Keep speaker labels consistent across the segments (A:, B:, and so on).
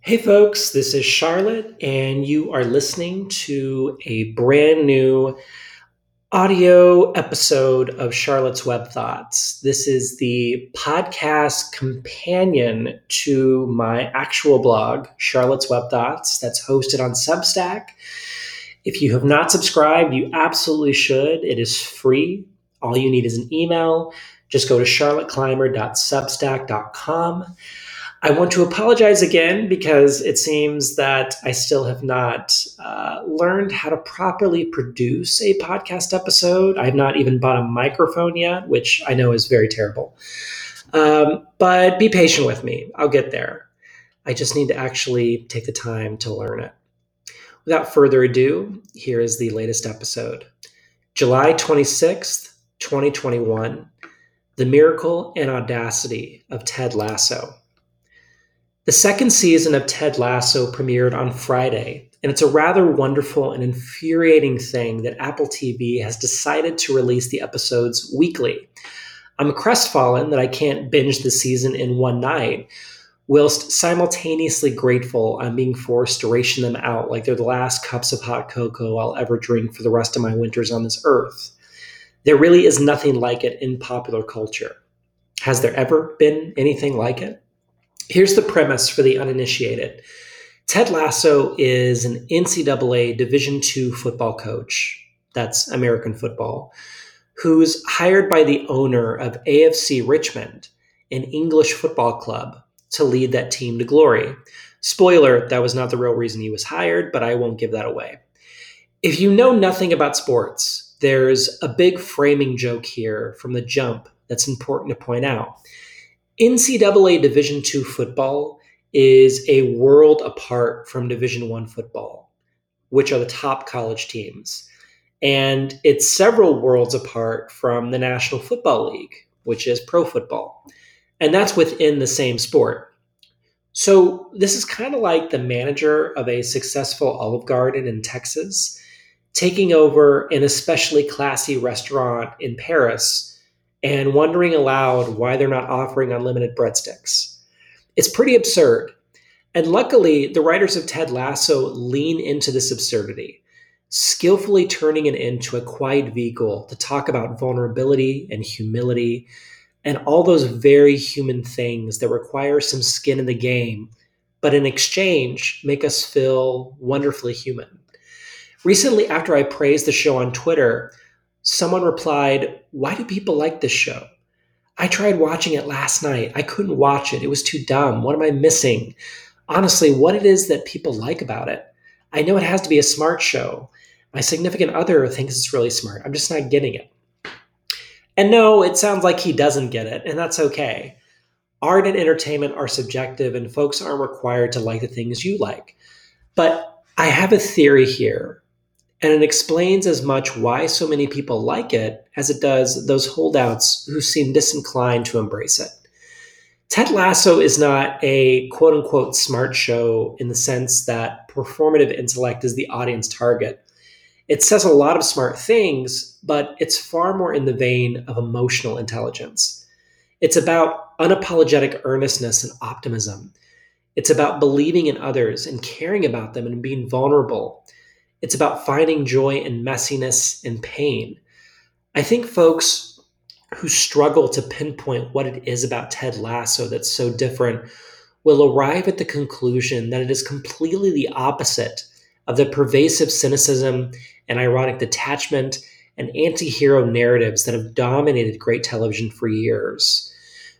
A: Hey, folks, this is Charlotte, and you are listening to a brand new audio episode of Charlotte's Web Thoughts. This is the podcast companion to my actual blog, Charlotte's Web Thoughts, that's hosted on Substack. If you have not subscribed, you absolutely should. It is free. All you need is an email. Just go to charlotteclymer.substack.com. I want to apologize again because it seems that I still have not uh, learned how to properly produce a podcast episode. I have not even bought a microphone yet, which I know is very terrible. Um, but be patient with me, I'll get there. I just need to actually take the time to learn it. Without further ado, here is the latest episode July 26th, 2021 The Miracle and Audacity of Ted Lasso. The second season of Ted Lasso premiered on Friday, and it's a rather wonderful and infuriating thing that Apple TV has decided to release the episodes weekly. I'm crestfallen that I can't binge the season in one night, whilst simultaneously grateful I'm being forced to ration them out like they're the last cups of hot cocoa I'll ever drink for the rest of my winters on this earth. There really is nothing like it in popular culture. Has there ever been anything like it? Here's the premise for the uninitiated. Ted Lasso is an NCAA Division II football coach. That's American football, who's hired by the owner of AFC Richmond, an English football club, to lead that team to glory. Spoiler, that was not the real reason he was hired, but I won't give that away. If you know nothing about sports, there's a big framing joke here from the jump that's important to point out. NCAA Division II football is a world apart from Division One football, which are the top college teams, and it's several worlds apart from the National Football League, which is pro football, and that's within the same sport. So this is kind of like the manager of a successful Olive Garden in Texas taking over an especially classy restaurant in Paris and wondering aloud why they're not offering unlimited breadsticks. It's pretty absurd. And luckily, the writers of Ted Lasso lean into this absurdity, skillfully turning it into a quiet vehicle to talk about vulnerability and humility and all those very human things that require some skin in the game, but in exchange, make us feel wonderfully human. Recently, after I praised the show on Twitter, someone replied, Why do people like this show? I tried watching it last night. I couldn't watch it. It was too dumb. What am I missing? Honestly, what it is that people like about it. I know it has to be a smart show. My significant other thinks it's really smart. I'm just not getting it. And no, it sounds like he doesn't get it, and that's okay. Art and entertainment are subjective, and folks aren't required to like the things you like. But I have a theory here and it explains as much why so many people like it as it does those holdouts who seem disinclined to embrace it. Ted Lasso is not a quote unquote smart show in the sense that performative intellect is the audience target. It says a lot of smart things, but it's far more in the vein of emotional intelligence. It's about unapologetic earnestness and optimism. It's about believing in others and caring about them and being vulnerable it's about finding joy in messiness and pain. I think folks who struggle to pinpoint what it is about Ted Lasso that's so different will arrive at the conclusion that it is completely the opposite of the pervasive cynicism and ironic detachment and anti hero narratives that have dominated great television for years.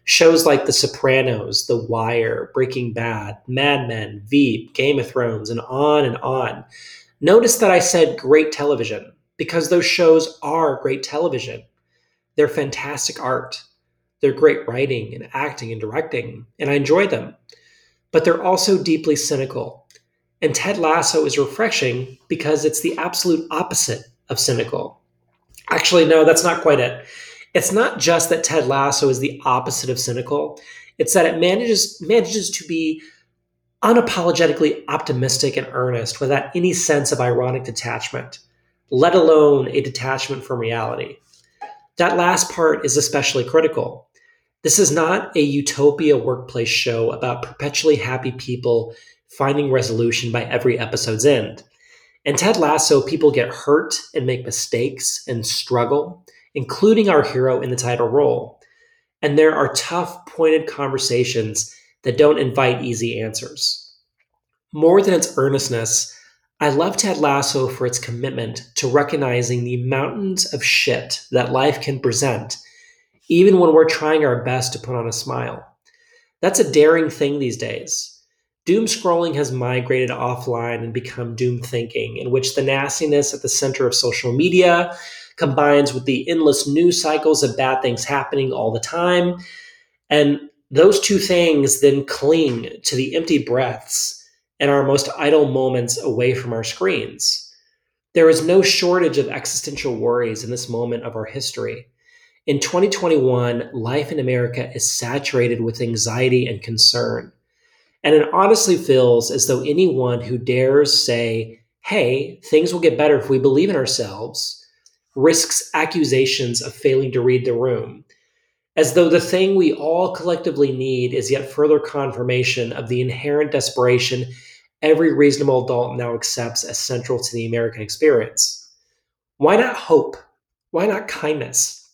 A: Shows like The Sopranos, The Wire, Breaking Bad, Mad Men, Veep, Game of Thrones, and on and on Notice that I said great television because those shows are great television. They're fantastic art. They're great writing and acting and directing, and I enjoy them. But they're also deeply cynical. And Ted Lasso is refreshing because it's the absolute opposite of cynical. Actually, no, that's not quite it. It's not just that Ted Lasso is the opposite of cynical, it's that it manages manages to be unapologetically optimistic and earnest without any sense of ironic detachment, let alone a detachment from reality. That last part is especially critical. This is not a utopia workplace show about perpetually happy people finding resolution by every episode's end. In Ted Lasso, people get hurt and make mistakes and struggle, including our hero in the title role. And there are tough, pointed conversations that don't invite easy answers. More than its earnestness, I love Ted Lasso for its commitment to recognizing the mountains of shit that life can present, even when we're trying our best to put on a smile. That's a daring thing these days. Doom scrolling has migrated offline and become doom thinking, in which the nastiness at the center of social media combines with the endless news cycles of bad things happening all the time. And those two things then cling to the empty breaths and our most idle moments away from our screens. There is no shortage of existential worries in this moment of our history. In 2021, life in America is saturated with anxiety and concern. And it honestly feels as though anyone who dares say, hey, things will get better if we believe in ourselves, risks accusations of failing to read the room, as though the thing we all collectively need is yet further confirmation of the inherent desperation every reasonable adult now accepts as central to the American experience. Why not hope? Why not kindness?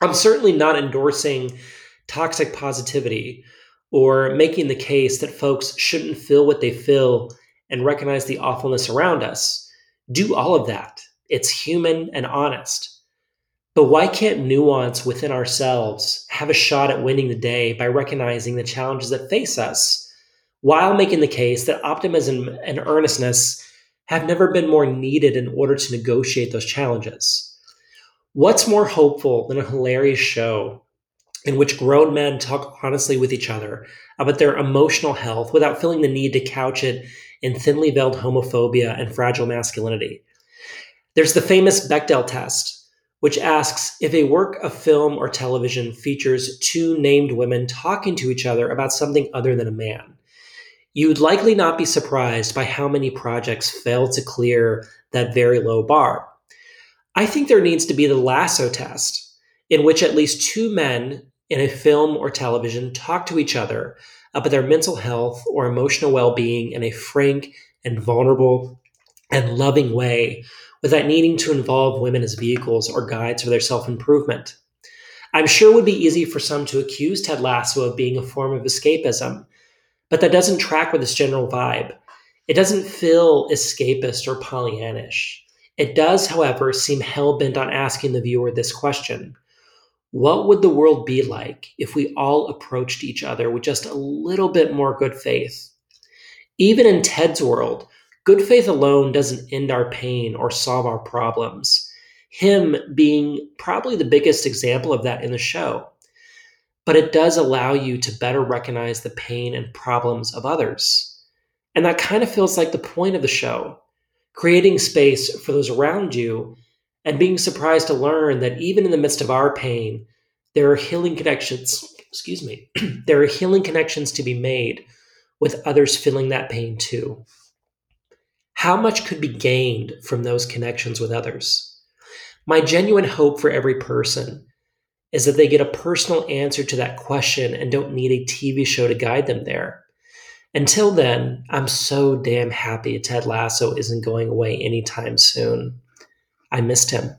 A: I'm certainly not endorsing toxic positivity or making the case that folks shouldn't feel what they feel and recognize the awfulness around us. Do all of that. It's human and honest. But why can't nuance within ourselves have a shot at winning the day by recognizing the challenges that face us while making the case that optimism and earnestness have never been more needed in order to negotiate those challenges? What's more hopeful than a hilarious show in which grown men talk honestly with each other about their emotional health without feeling the need to couch it in thinly veiled homophobia and fragile masculinity. There's the famous Bechdel test, which asks if a work of film or television features two named women talking to each other about something other than a man. You'd likely not be surprised by how many projects fail to clear that very low bar. I think there needs to be the lasso test, in which at least two men in a film or television talk to each other about their mental health or emotional well being in a frank and vulnerable and loving way without needing to involve women as vehicles or guides for their self improvement. I'm sure it would be easy for some to accuse Ted Lasso of being a form of escapism, but that doesn't track with this general vibe. It doesn't feel escapist or Pollyannish. It does, however, seem hell bent on asking the viewer this question what would the world be like if we all approached each other with just a little bit more good faith? Even in Ted's world, good faith alone doesn't end our pain or solve our problems. Him being probably the biggest example of that in the show. But it does allow you to better recognize the pain and problems of others. And that kind of feels like the point of the show creating space for those around you and being surprised to learn that even in the midst of our pain, there are healing connections, excuse me, there are healing connections to be made with others feeling that pain too. How much could be gained from those connections with others? My genuine hope for every person is that they get a personal answer to that question and don't need a TV show to guide them there. Until then, I'm so damn happy Ted Lasso isn't going away anytime soon. I missed him.